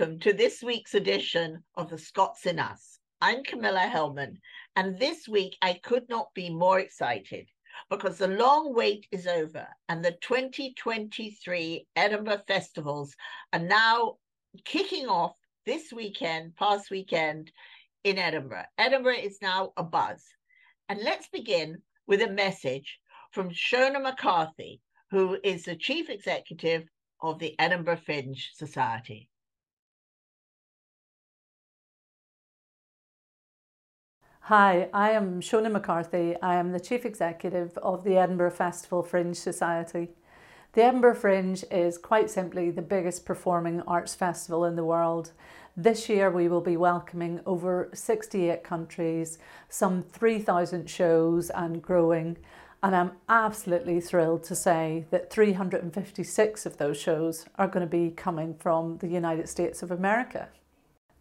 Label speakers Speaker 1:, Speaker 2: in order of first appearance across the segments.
Speaker 1: Welcome to this week's edition of The Scots in Us. I'm Camilla Hellman, and this week I could not be more excited because the long wait is over and the 2023 Edinburgh festivals are now kicking off this weekend, past weekend in Edinburgh. Edinburgh is now a buzz. And let's begin with a message from Shona McCarthy, who is the chief executive of the Edinburgh Fringe Society.
Speaker 2: Hi, I am Shona McCarthy. I am the Chief Executive of the Edinburgh Festival Fringe Society. The Edinburgh Fringe is quite simply the biggest performing arts festival in the world. This year we will be welcoming over 68 countries, some 3,000 shows and growing. And I'm absolutely thrilled to say that 356 of those shows are going to be coming from the United States of America.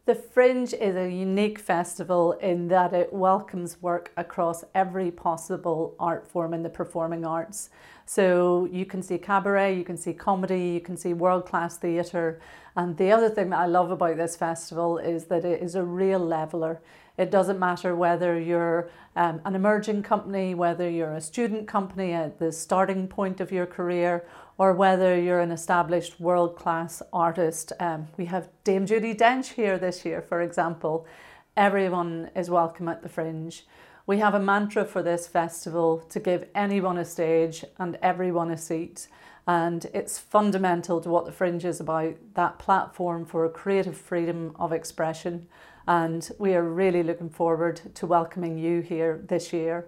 Speaker 2: The Fringe is a unique festival in that it welcomes work across every possible art form in the performing arts. So you can see cabaret, you can see comedy, you can see world class theatre. And the other thing that I love about this festival is that it is a real leveller. It doesn't matter whether you're um, an emerging company, whether you're a student company at the starting point of your career, or whether you're an established world class artist. Um, we have Dame Judi Dench here this year, for example. Everyone is welcome at the Fringe. We have a mantra for this festival to give anyone a stage and everyone a seat. And it's fundamental to what the Fringe is about that platform for creative freedom of expression. And we are really looking forward to welcoming you here this year.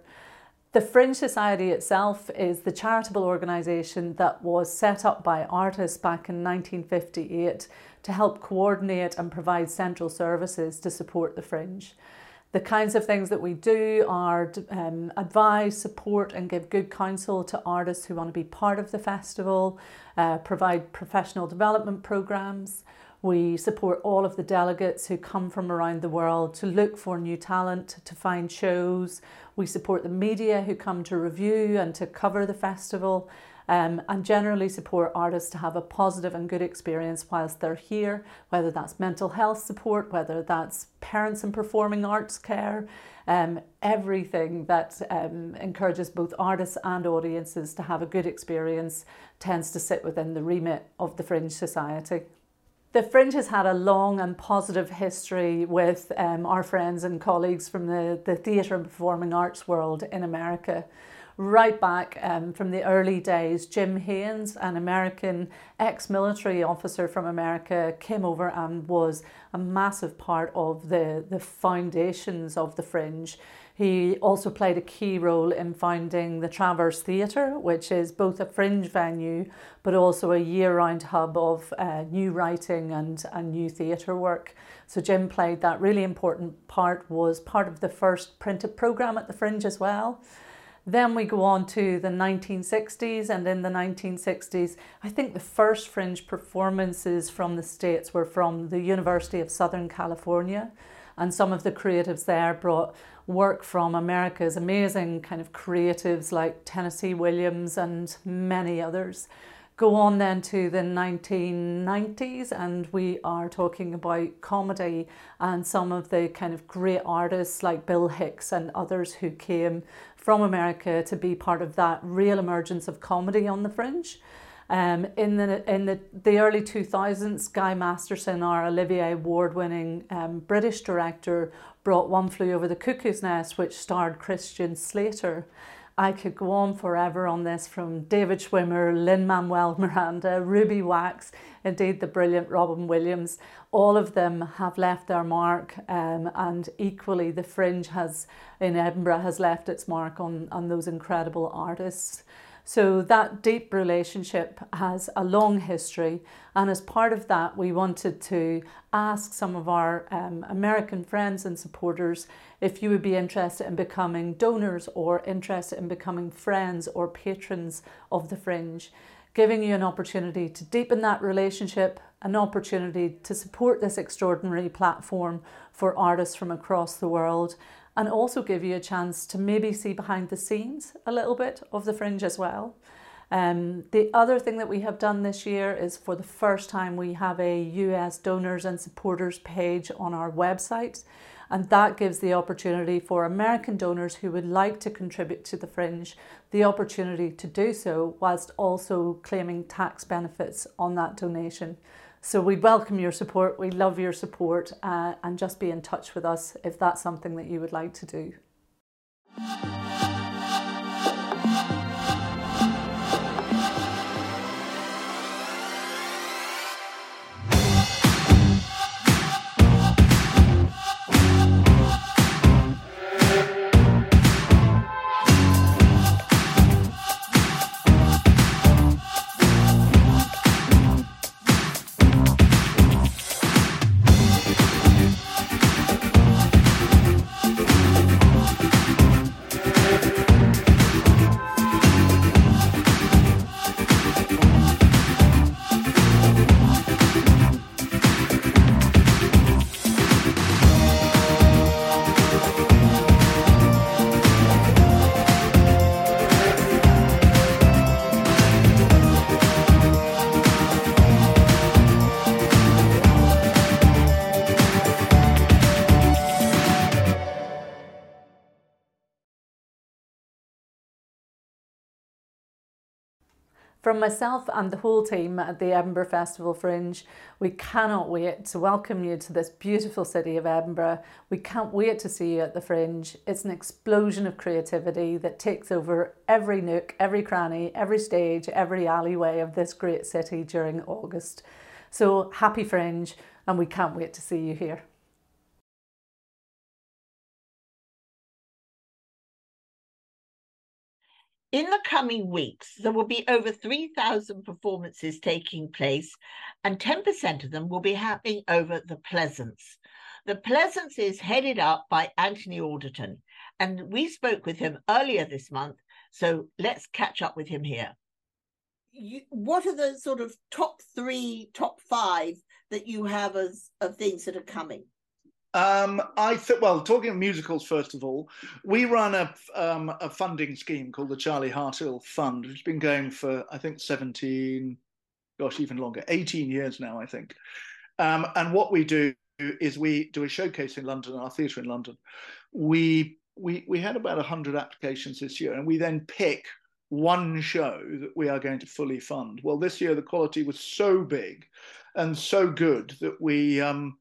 Speaker 2: The Fringe Society itself is the charitable organisation that was set up by artists back in 1958 to help coordinate and provide central services to support the Fringe. The kinds of things that we do are um, advise, support, and give good counsel to artists who want to be part of the festival, uh, provide professional development programs. We support all of the delegates who come from around the world to look for new talent, to find shows. We support the media who come to review and to cover the festival. Um, and generally support artists to have a positive and good experience whilst they're here, whether that's mental health support, whether that's parents and performing arts care, um, everything that um, encourages both artists and audiences to have a good experience tends to sit within the remit of the Fringe Society. The Fringe has had a long and positive history with um, our friends and colleagues from the, the theatre and performing arts world in America. Right back um, from the early days, Jim Haynes, an American ex military officer from America, came over and was a massive part of the, the foundations of the Fringe. He also played a key role in founding the Traverse Theatre, which is both a fringe venue but also a year round hub of uh, new writing and, and new theatre work. So Jim played that really important part, was part of the first printed programme at the Fringe as well. Then we go on to the 1960s, and in the 1960s, I think the first fringe performances from the States were from the University of Southern California. And some of the creatives there brought work from America's amazing kind of creatives like Tennessee Williams and many others. Go on then to the 1990s, and we are talking about comedy and some of the kind of great artists like Bill Hicks and others who came from America to be part of that real emergence of comedy on the fringe. Um, in the in the, the early 2000s, Guy Masterson, our Olivier Award winning um, British director, brought One Flew Over the Cuckoo's Nest, which starred Christian Slater. I could go on forever on this from David Schwimmer, Lin Manuel Miranda, Ruby Wax, indeed the brilliant Robin Williams. All of them have left their mark, um, and equally, the Fringe has in Edinburgh has left its mark on, on those incredible artists. So that deep relationship has a long history, and as part of that, we wanted to ask some of our um, American friends and supporters if you would be interested in becoming donors or interested in becoming friends or patrons of the Fringe, giving you an opportunity to deepen that relationship, an opportunity to support this extraordinary platform for artists from across the world and also give you a chance to maybe see behind the scenes a little bit of the fringe as well. Um, the other thing that we have done this year is for the first time we have a US donors and supporters page on our website, and that gives the opportunity for American donors who would like to contribute to the Fringe the opportunity to do so whilst also claiming tax benefits on that donation. So we'd welcome your support, we love your support, uh, and just be in touch with us if that's something that you would like to do. From myself and the whole team at the Edinburgh Festival Fringe, we cannot wait to welcome you to this beautiful city of Edinburgh. We can't wait to see you at the Fringe. It's an explosion of creativity that takes over every nook, every cranny, every stage, every alleyway of this great city during August. So happy Fringe, and we can't wait to see you here.
Speaker 1: In the coming weeks, there will be over 3,000 performances taking place, and 10% of them will be happening over the Pleasance. The Pleasance is headed up by Anthony Alderson, and we spoke with him earlier this month. So let's catch up with him here.
Speaker 3: You, what are the sort of top three, top five that you have as of things that are coming?
Speaker 4: Um, I think, well, talking of musicals, first of all, we run a, um, a funding scheme called the Charlie Hartill Fund, which has been going for, I think, 17, gosh, even longer, 18 years now, I think. Um, and what we do is we do a showcase in London, our theatre in London. We, we, we had about 100 applications this year, and we then pick one show that we are going to fully fund. Well, this year the quality was so big and so good that we um,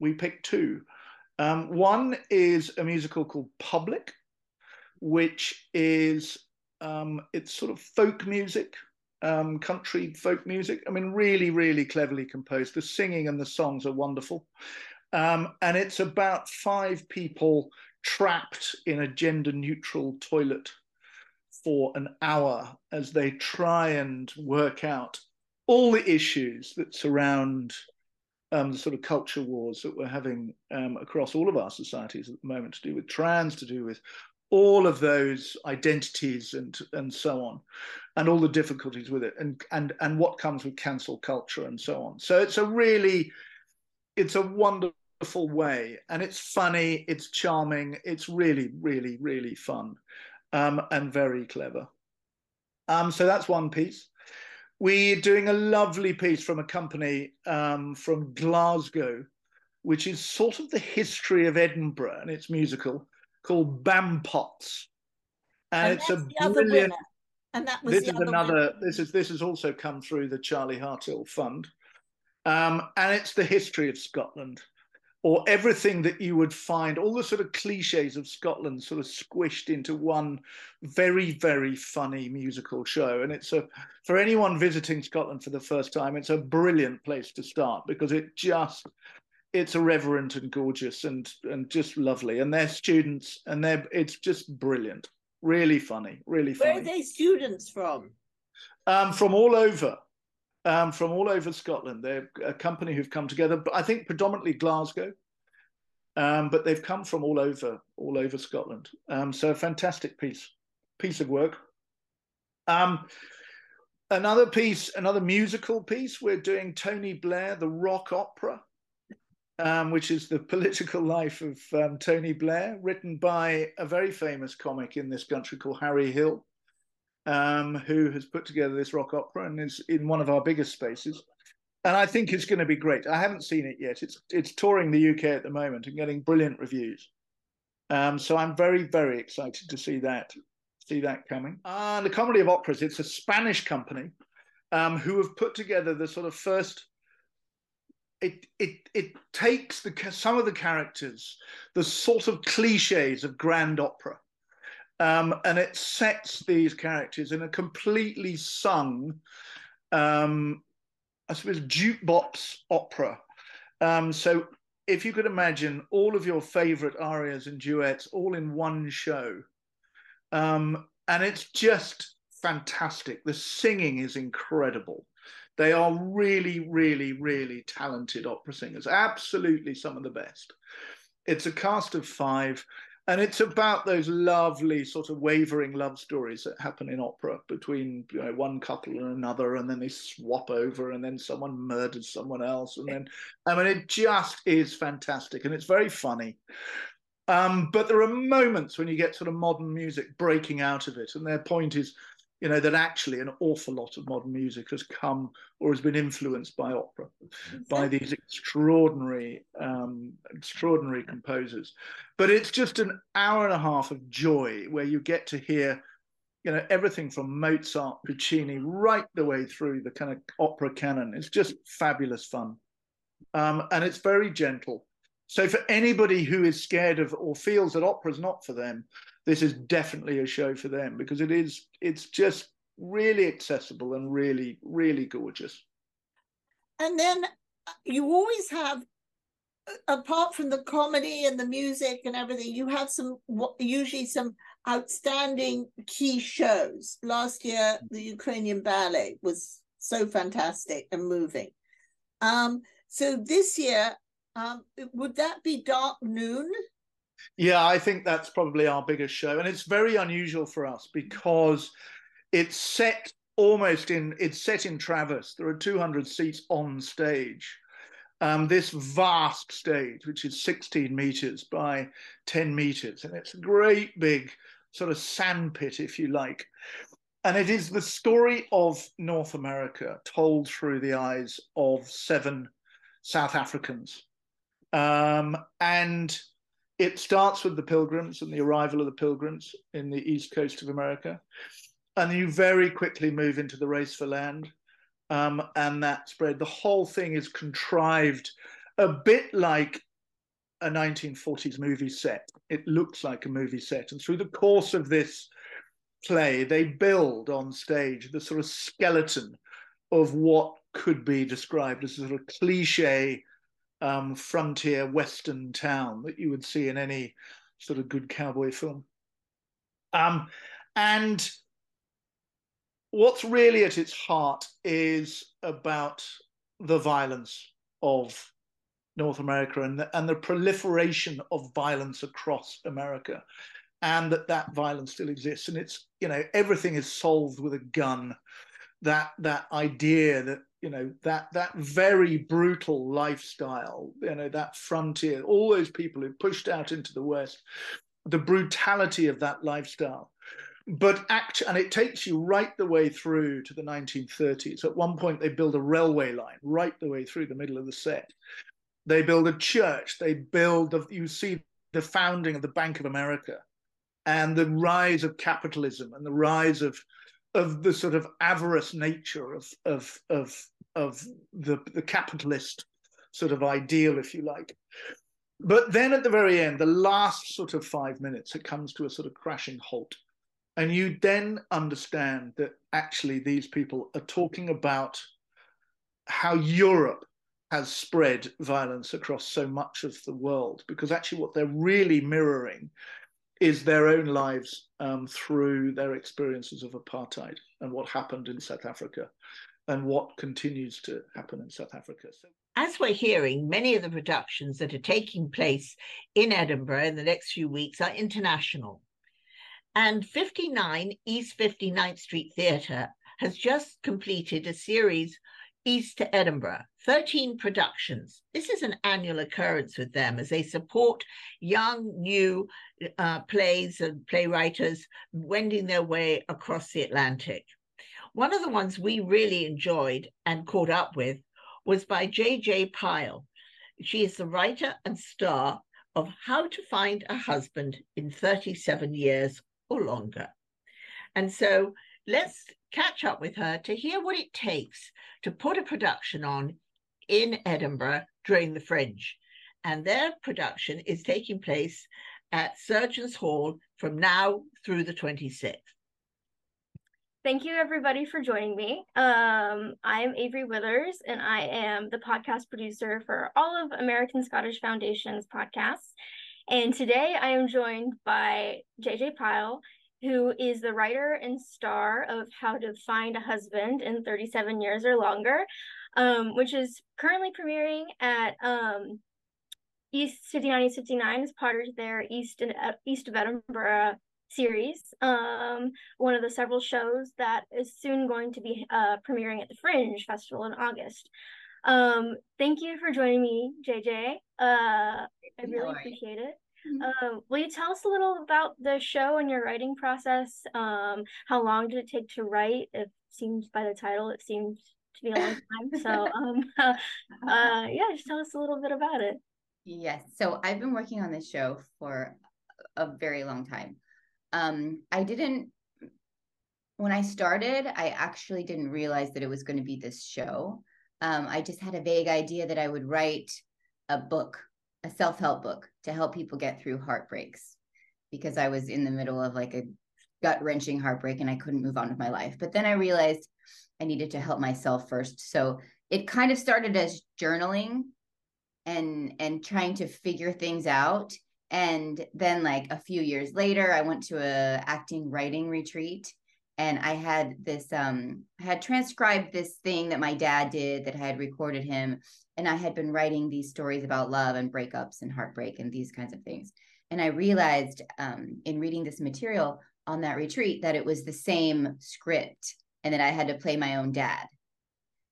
Speaker 4: we picked two. Um, one is a musical called Public, which is um, it's sort of folk music, um, country folk music. I mean, really, really cleverly composed. The singing and the songs are wonderful, um, and it's about five people trapped in a gender-neutral toilet for an hour as they try and work out all the issues that surround um, the sort of culture wars that we're having um, across all of our societies at the moment to do with trans, to do with all of those identities and and so on, and all the difficulties with it, and and and what comes with cancel culture and so on. So it's a really, it's a wonderful way, and it's funny, it's charming, it's really really really fun, um, and very clever. Um, so that's one piece. We're doing a lovely piece from a company um, from Glasgow, which is sort of the history of Edinburgh and its musical called Bampots.
Speaker 3: And, and it's a brilliant. And that was
Speaker 4: this is another. Winner. This is this has also come through the Charlie Hartill Fund, um, and it's the history of Scotland or everything that you would find, all the sort of cliches of Scotland sort of squished into one very, very funny musical show. And it's a, for anyone visiting Scotland for the first time, it's a brilliant place to start because it just, it's irreverent and gorgeous and, and just lovely. And they're students and they're, it's just brilliant. Really funny, really funny.
Speaker 3: Where are they students from?
Speaker 4: Um, from all over um, from all over Scotland. They're a company who've come together, but I think predominantly Glasgow, um, but they've come from all over all over Scotland. Um, so a fantastic piece piece of work. Um, another piece, another musical piece. We're doing Tony Blair, the rock opera. Um, which is the political life of um, Tony Blair, written by a very famous comic in this country called Harry Hill. Um, who has put together this rock opera and is in one of our biggest spaces. And I think it's going to be great. I haven't seen it yet. It's it's touring the UK at the moment and getting brilliant reviews. Um, so I'm very very excited to see that see that coming. And the Comedy of Operas. It's a Spanish company um, who have put together the sort of first it it it takes the some of the characters, the sort of cliches of grand opera, um, and it sets these characters in a completely sung, um, I suppose, jukebox opera. Um, so if you could imagine all of your favorite arias and duets all in one show, um, and it's just fantastic. The singing is incredible. They are really, really, really talented opera singers, absolutely some of the best. It's a cast of five, and it's about those lovely sort of wavering love stories that happen in opera between you know, one couple and another, and then they swap over, and then someone murders someone else, and then I mean, it just is fantastic, and it's very funny. Um, but there are moments when you get sort of modern music breaking out of it, and their point is you know that actually an awful lot of modern music has come or has been influenced by opera by these extraordinary um, extraordinary composers. But it's just an hour and a half of joy where you get to hear you know everything from mozart puccini right the way through the kind of opera canon. It's just fabulous fun. Um, and it's very gentle so for anybody who is scared of or feels that opera is not for them this is definitely a show for them because it is it's just really accessible and really really gorgeous.
Speaker 3: And then uh, you always have apart from the comedy and the music and everything you have some usually some outstanding key shows. Last year the ukrainian ballet was so fantastic and moving. Um so this year um would that be dark noon
Speaker 4: yeah, I think that's probably our biggest show. And it's very unusual for us because it's set almost in it's set in Travis. There are 200 seats on stage. Um, this vast stage, which is 16 meters by 10 meters, and it's a great big sort of sandpit, if you like. And it is the story of North America told through the eyes of seven South Africans. Um, and it starts with the pilgrims and the arrival of the pilgrims in the east coast of America. And you very quickly move into the race for land. Um, and that spread. The whole thing is contrived a bit like a 1940s movie set. It looks like a movie set. And through the course of this play, they build on stage the sort of skeleton of what could be described as a sort of cliche um, frontier western town that you would see in any sort of good cowboy film. Um, and what's really at its heart is about the violence of North America and the, and the proliferation of violence across America, and that that violence still exists. And it's you know everything is solved with a gun. That that idea that you know that that very brutal lifestyle you know that frontier all those people who pushed out into the west the brutality of that lifestyle. But act and it takes you right the way through to the 1930s at one point they build a railway line right the way through the middle of the set. They build a church. They build the, you see the founding of the bank of america and the rise of capitalism and the rise of of the sort of avarice nature of of of of the the capitalist sort of ideal, if you like. But then at the very end, the last sort of five minutes, it comes to a sort of crashing halt. And you then understand that actually these people are talking about how Europe has spread violence across so much of the world, because actually what they're really mirroring is their own lives um, through their experiences of apartheid and what happened in South Africa and what continues to happen in South Africa. So-
Speaker 1: As we're hearing, many of the productions that are taking place in Edinburgh in the next few weeks are international. And 59 East 59th Street Theatre has just completed a series east to Edinburgh, 13 productions. This is an annual occurrence with them as they support young, new uh, plays and playwriters wending their way across the Atlantic. One of the ones we really enjoyed and caught up with was by J.J. Pyle. She is the writer and star of How to Find a Husband in 37 Years or Longer. And so let's catch up with her to hear what it takes to put a production on in Edinburgh during the Fringe. And their production is taking place at Surgeons Hall from now through the 26th.
Speaker 5: Thank you, everybody, for joining me. Um, I am Avery Withers, and I am the podcast producer for all of American Scottish Foundation's podcasts. And today I am joined by JJ Pyle, who is the writer and star of How to Find a Husband in 37 Years or Longer, um, which is currently premiering at um, East 59 East 59 is part of their East and uh, East of Edinburgh series. Um, one of the several shows that is soon going to be uh, premiering at the Fringe Festival in August. Um, thank you for joining me, JJ. Uh, I really appreciate it. Mm-hmm. Uh, will you tell us a little about the show and your writing process? Um, how long did it take to write? It seems by the title, it seems to be a long time. So, um, uh, yeah, just tell us a little bit about it.
Speaker 6: Yes. So I've been working on this show for a very long time. Um, I didn't when I started, I actually didn't realize that it was going to be this show. Um, I just had a vague idea that I would write a book, a self-help book to help people get through heartbreaks because I was in the middle of like a gut-wrenching heartbreak and I couldn't move on with my life. But then I realized I needed to help myself first. So it kind of started as journaling and and trying to figure things out and then like a few years later i went to a acting writing retreat and i had this um i had transcribed this thing that my dad did that i had recorded him and i had been writing these stories about love and breakups and heartbreak and these kinds of things and i realized um, in reading this material on that retreat that it was the same script and that i had to play my own dad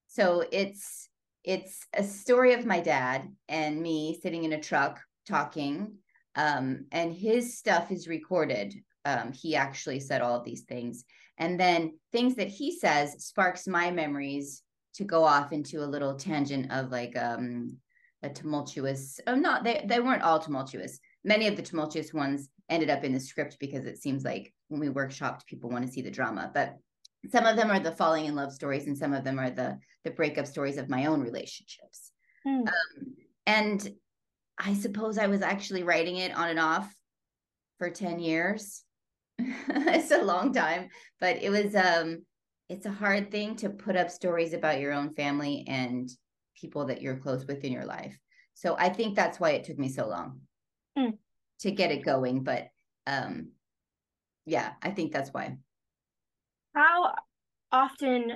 Speaker 6: so it's it's a story of my dad and me sitting in a truck talking um, and his stuff is recorded. Um, he actually said all of these things. And then things that he says sparks my memories to go off into a little tangent of like um, a tumultuous, oh, not, they, they weren't all tumultuous. Many of the tumultuous ones ended up in the script because it seems like when we workshopped, people want to see the drama. But some of them are the falling in love stories and some of them are the the breakup stories of my own relationships mm. um, and I suppose I was actually writing it on and off for 10 years. it's a long time, but it was um it's a hard thing to put up stories about your own family and people that you're close with in your life. So I think that's why it took me so long mm. to get it going, but um yeah, I think that's why.
Speaker 5: How often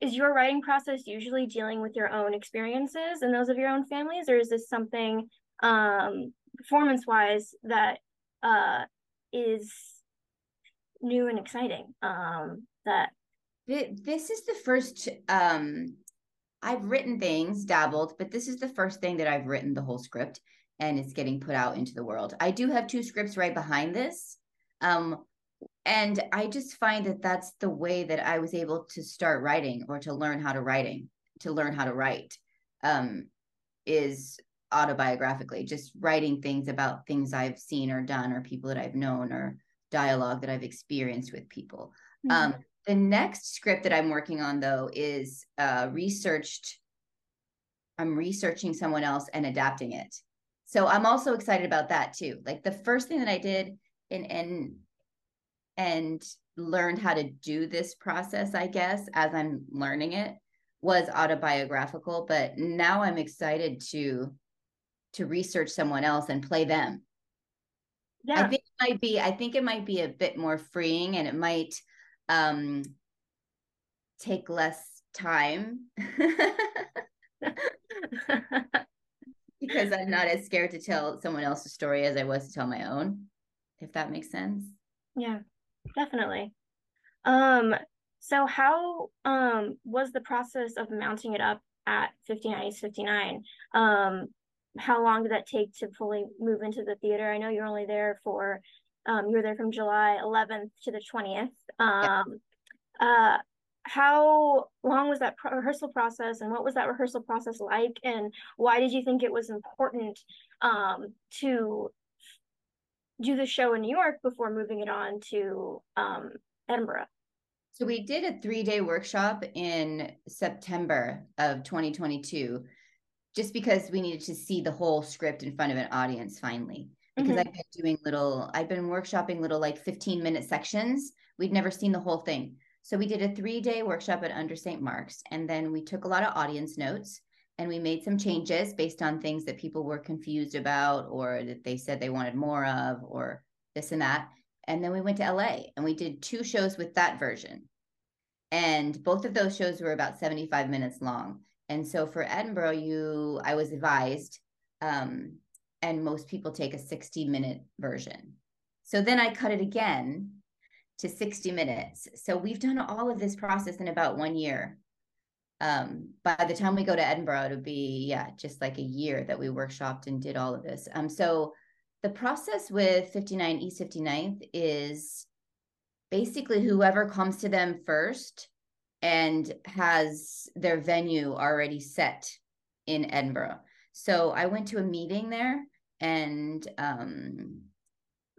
Speaker 5: is your writing process usually dealing with your own experiences and those of your own families or is this something um, performance wise that uh, is new and exciting. Um, that
Speaker 6: this is the first um, I've written things, dabbled, but this is the first thing that I've written the whole script and it's getting put out into the world. I do have two scripts right behind this. Um, and I just find that that's the way that I was able to start writing or to learn how to writing, to learn how to write. Um, is autobiographically, just writing things about things I've seen or done or people that I've known or dialogue that I've experienced with people. Mm-hmm. Um, the next script that I'm working on though is uh, researched. I'm researching someone else and adapting it. So I'm also excited about that too. Like the first thing that I did and and and learned how to do this process, I guess, as I'm learning it was autobiographical, but now I'm excited to to research someone else and play them. Yeah. I think it might be I think it might be a bit more freeing and it might um take less time. because I'm not as scared to tell someone else's story as I was to tell my own, if that makes sense.
Speaker 5: Yeah, definitely. Um, So how um was the process of mounting it up at 59 East 59? Um, how long did that take to fully move into the theater? I know you're only there for um, you were there from July 11th to the 20th. Um, yeah. uh, how long was that pro- rehearsal process and what was that rehearsal process like and why did you think it was important um, to do the show in new york before moving it on to um, edinburgh
Speaker 6: so we did a three day workshop in september of 2022 just because we needed to see the whole script in front of an audience finally because mm-hmm. i've been doing little i've been workshopping little like 15 minute sections we'd never seen the whole thing so we did a three day workshop at Under St. Mark's, and then we took a lot of audience notes and we made some changes based on things that people were confused about or that they said they wanted more of or this and that. And then we went to LA and we did two shows with that version. And both of those shows were about 75 minutes long. And so for Edinburgh, you I was advised, um, and most people take a 60 minute version. So then I cut it again to 60 minutes. So we've done all of this process in about one year. Um, by the time we go to Edinburgh, it'll be, yeah, just like a year that we workshopped and did all of this. Um, so the process with 59 East 59th is basically whoever comes to them first and has their venue already set in Edinburgh. So I went to a meeting there and um,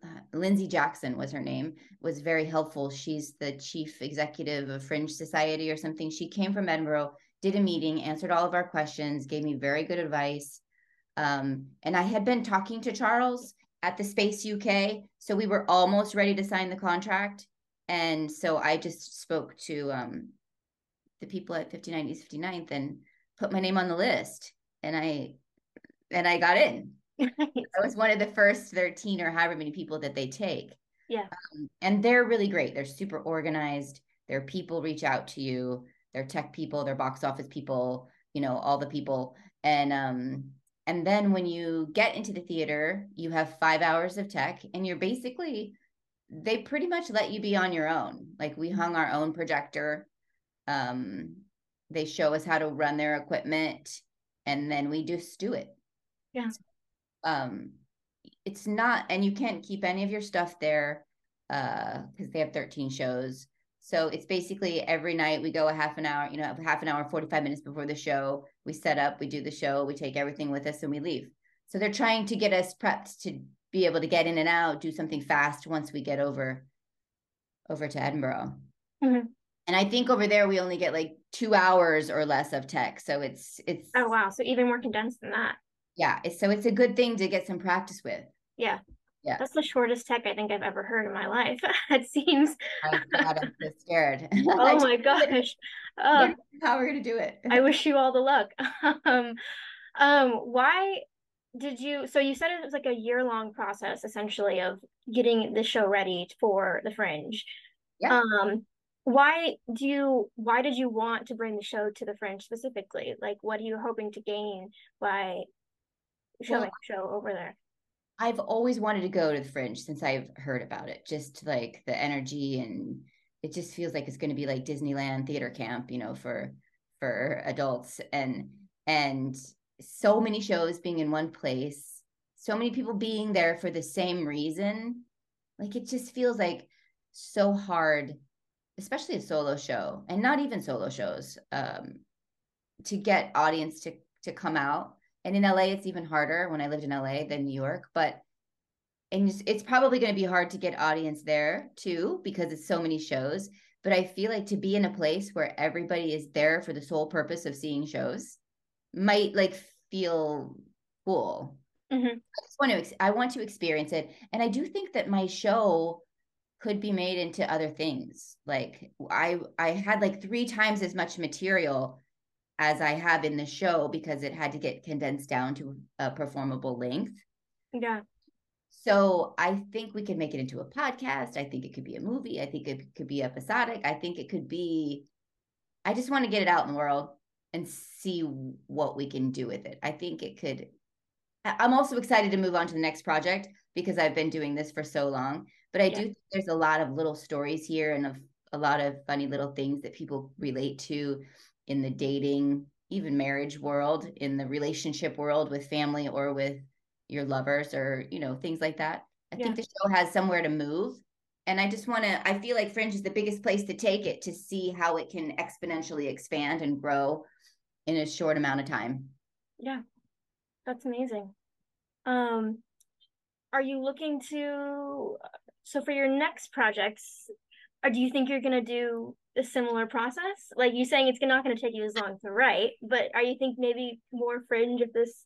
Speaker 6: uh, Lindsay Jackson was her name, was very helpful. She's the chief executive of Fringe Society or something. She came from Edinburgh, did a meeting, answered all of our questions, gave me very good advice. Um, and I had been talking to Charles at the Space UK, so we were almost ready to sign the contract. And so I just spoke to um, the people at 59 East 59th and put my name on the list, and I and I got in. I was one of the first 13 or however many people that they take.
Speaker 5: Yeah.
Speaker 6: Um, and they're really great. They're super organized. Their people reach out to you. They're tech people, they're box office people, you know, all the people. And um and then when you get into the theater, you have 5 hours of tech and you're basically they pretty much let you be on your own. Like we hung our own projector. Um they show us how to run their equipment and then we just do it.
Speaker 5: Yeah.
Speaker 6: Um it's not and you can't keep any of your stuff there uh because they have 13 shows so it's basically every night we go a half an hour you know half an hour 45 minutes before the show we set up we do the show we take everything with us and we leave so they're trying to get us prepped to be able to get in and out do something fast once we get over over to edinburgh mm-hmm. And i think over there we only get like two hours or less of tech. So it's it's
Speaker 5: oh wow. So even more condensed than that.
Speaker 6: Yeah. So it's a good thing to get some practice with.
Speaker 5: Yeah. Yeah. That's the shortest tech i think i've ever heard in my life it seems.
Speaker 6: Oh god i'm so scared.
Speaker 5: Oh my gosh.
Speaker 6: Uh, how are we gonna do it.
Speaker 5: I wish you all the luck. Um um why did you so you said it was like a year long process essentially of getting the show ready for the fringe. Yeah. um why do you why did you want to bring the show to the fringe specifically like what are you hoping to gain by showing well, show over there?
Speaker 6: I've always wanted to go to the Fringe since I've heard about it. Just like the energy and it just feels like it's going to be like Disneyland theater camp, you know, for for adults and and so many shows being in one place, so many people being there for the same reason. Like it just feels like so hard, especially a solo show and not even solo shows, um, to get audience to to come out and in LA, it's even harder when I lived in LA than New York. But and it's probably going to be hard to get audience there too because it's so many shows. But I feel like to be in a place where everybody is there for the sole purpose of seeing shows might like feel cool. Mm-hmm. I just want to I want to experience it, and I do think that my show could be made into other things. Like I I had like three times as much material as I have in the show because it had to get condensed down to a performable length.
Speaker 5: Yeah.
Speaker 6: So I think we could make it into a podcast. I think it could be a movie. I think it could be episodic. I think it could be, I just want to get it out in the world and see what we can do with it. I think it could, I'm also excited to move on to the next project because I've been doing this for so long. But I yeah. do think there's a lot of little stories here and of a lot of funny little things that people relate to in the dating, even marriage world, in the relationship world with family or with your lovers or, you know, things like that. I
Speaker 5: Yeah.
Speaker 6: think the show has somewhere to move. And I just want to, I feel like Fringe is the biggest place to take it to see how it can exponentially expand and grow in a short amount of time.
Speaker 5: Yeah, that's amazing. Um, are you looking to, so for your next projects, or do you think you're gonna do a similar process? Like you saying it's not gonna take you as long to write, but are you think maybe more fringe if this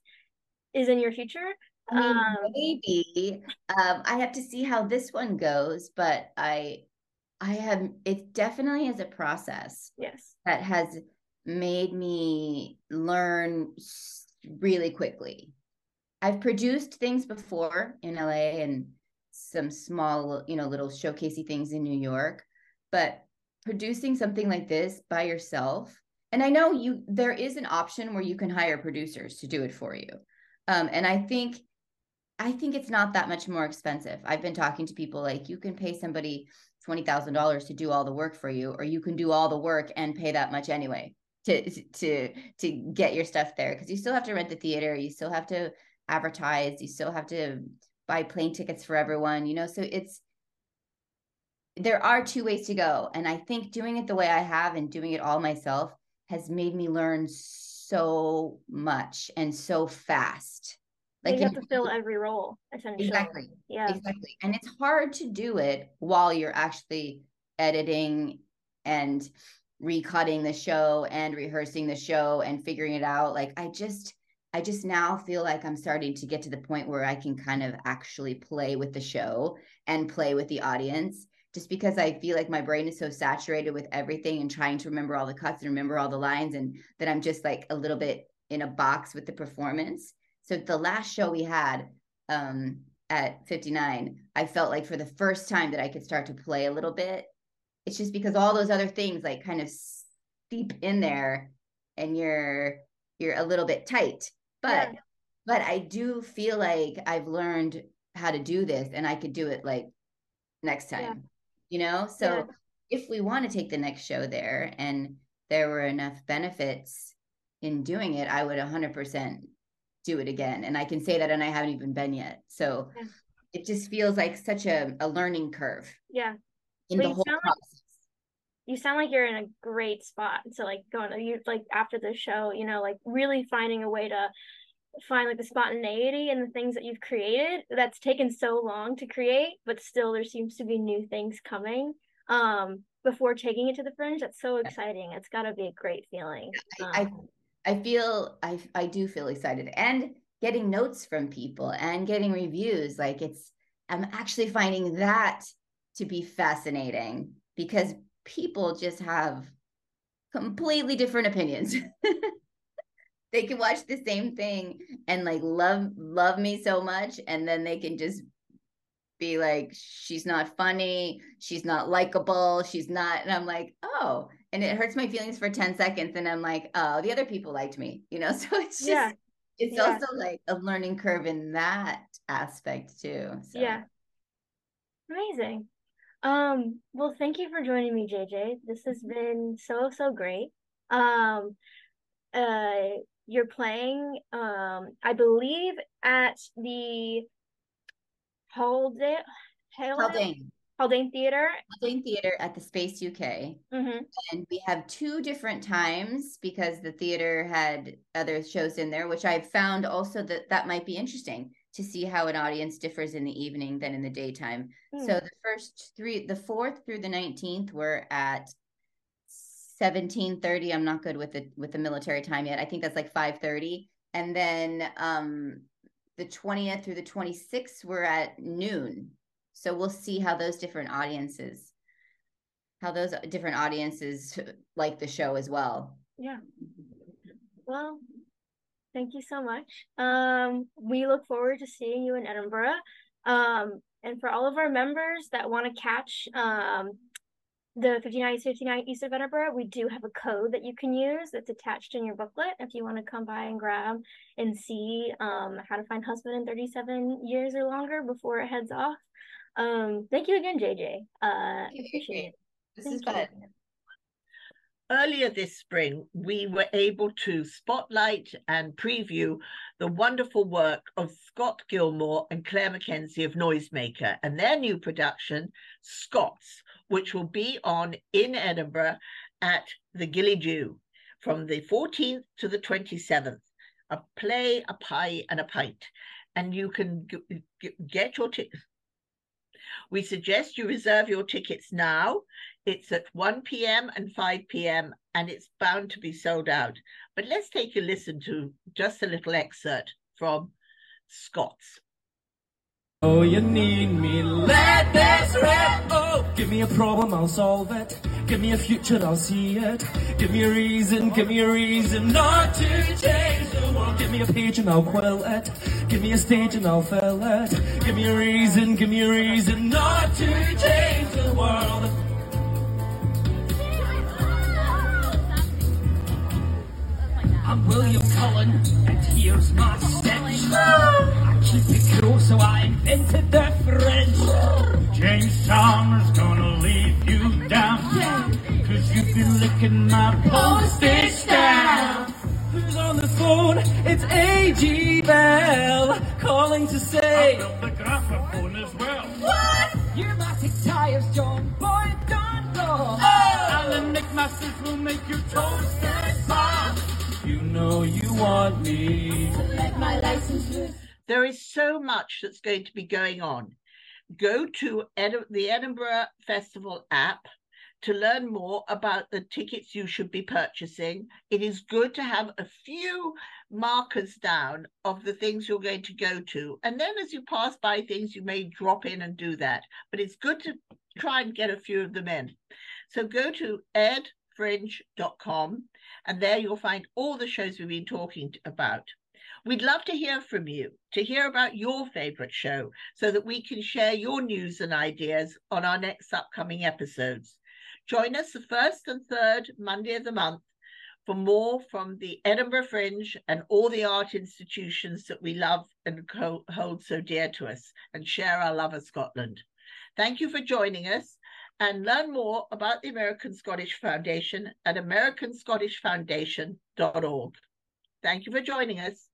Speaker 5: is in your future?
Speaker 6: I mean,
Speaker 5: Um,
Speaker 6: maybe. Um, I have to see how this one goes, but I, I have. It definitely is a process
Speaker 5: Yes.
Speaker 6: that has made me learn really quickly. I've produced things before in LA and some small, you know, little showcasey things in New York, but producing something like this by yourself, and I know you there is an option where you can hire producers to do it for you. Um, and I think I think it's not that much more expensive. I've been talking to people like you can pay somebody $20,000 to do all the work for you or you can do all the work and pay that much anyway to to to get your stuff there because you still have to rent the theater, you still have to advertise, you still have to buy plane tickets for everyone, you know, so it's there are two ways to go and I think doing it the way I have and doing it all myself has made me learn so much and so fast.
Speaker 5: Like you have to fill every role, essentially.
Speaker 6: Exactly.
Speaker 5: Yeah.
Speaker 6: Exactly. And it's hard to do it while you're actually editing and recutting the show and rehearsing the show and figuring it out. Like I just I just now feel like I'm starting to get to the point where I can kind of actually play with the show and play with the audience just because I feel like my brain is so saturated with everything and trying to remember all the cuts and remember all the lines and that I'm just like a little bit in a box with the performance. So the last show we had um at 59, I felt like for the first time that I could start to play a little bit. It's just because all those other things like kind of steep in there and you're you're a little bit tight. But
Speaker 5: Yeah.
Speaker 6: but I do feel like I've learned how to do this and I could do it like next time.
Speaker 5: Yeah.
Speaker 6: You know? So
Speaker 5: Yeah.
Speaker 6: if we want to take the next show there and there were enough benefits in doing it, I would 100% do it again. And I can say that, and I haven't even been yet. So it just feels like such a, a learning curve
Speaker 5: Yeah.
Speaker 6: in the whole process.
Speaker 5: You sound like you're in a great spot to like going to you like after the show you know like really finding a way to find like the spontaneity and the things that you've created that's taken so long to create but still there seems to be new things coming um before taking it to the fringe. That's so exciting. It's got to be a great feeling.
Speaker 6: I,
Speaker 5: Um,
Speaker 6: I feel I I do feel excited and getting notes from people and getting reviews. Like it's I'm actually finding that to be fascinating because people just have completely different opinions. they can watch the same thing and like love love me so much and then they can just be like she's not funny she's not likable she's not and i'm like oh and it hurts my feelings for 10 seconds and i'm like oh the other people liked me you know so it's just
Speaker 5: Yeah.
Speaker 6: it's
Speaker 5: Yeah.
Speaker 6: also like a learning curve in that aspect too so
Speaker 5: yeah amazing um well thank you for joining me jj this has been so so great. Um uh you're playing um i believe at the Haldane
Speaker 6: Haldane?
Speaker 5: Haldane. Theater.
Speaker 6: Haldane Theater at the Space UK
Speaker 5: hmm
Speaker 6: and we have two different times because the theater had other shows in there which i found also that that might be interesting to see how an audience differs in the evening than in the daytime
Speaker 5: Hmm.
Speaker 6: so the first three the fourth through the 19th were at 1730 i'm not good with the with the military time yet i think that's like 530 and then um the 20th through the 26th were at noon so we'll see how those different audiences how those different audiences like the show as well.
Speaker 5: Yeah. Well, thank you so much. Um, we look forward to seeing you in Edinburgh. Um, and for all of our members that want to catch um the 59 59 East of Edinburgh, we do have a code that you can use that's attached in your booklet if you want to come by and grab and see um how to find husband in 37 years or longer before it heads off. Um, thank you again, JJ. Uh, appreciate it.
Speaker 6: This
Speaker 5: Thank
Speaker 6: is
Speaker 5: you.
Speaker 6: fun.
Speaker 1: Earlier this spring, we were able to spotlight and preview the wonderful work of Scott Gilmour and Claire McKenzie of Noisemaker and their new production, Scots, which will be on in Edinburgh at the Ghillie Dhu from the 14th to the 27th. A play, a pie, and a pint. And you can get your tickets. We suggest you reserve your tickets now. It's at 1 p.m. and 5 p.m. and it's bound to be sold out. But let's take a listen to just a little excerpt from SCOTS.
Speaker 7: Oh, you need me, let this rip. Oh, give me a problem, I'll solve it. Give me a future, I'll see it. Give me a reason, give me a reason not to change the world. Give me a page and I'll quill it. Give me a stage and I'll fill it. Give me a reason, give me a reason not to change the world. I'm William Cullen, and here's my stitch. I keep it cool, so I invented the fridge.
Speaker 8: James Chalmers gonna leave you down. Cause you've been licking my postage stamp.
Speaker 7: Who's on the phone? It's A.G. Bell calling to say, I
Speaker 8: Built the graphophone as well.
Speaker 7: What? Pneumatic tires, John Boy, don't go. Oh!
Speaker 8: Alan MacMasters will make your toasters soft.
Speaker 7: You know you want me.
Speaker 1: There is so much that's going to be going on. Go to Edi- the Edinburgh Festival app to learn more about the tickets you should be purchasing. It is good to have a few markers down of the things you're going to go to. And then as you pass by things, you may drop in and do that. But it's good to try and get a few of them in. So go to edfringe.com and there you'll find all the shows we've been talking about. We'd love to hear from you, to hear about your favorite show, so that we can share your news and ideas on our next upcoming episodes. Join us the first and third Monday of the month for more from the Edinburgh Fringe and all the art institutions that we love and hold so dear to us and share our love of Scotland. Thank you for joining us and learn more about the American Scottish Foundation at americanscottishfoundation.org. Thank you for joining us.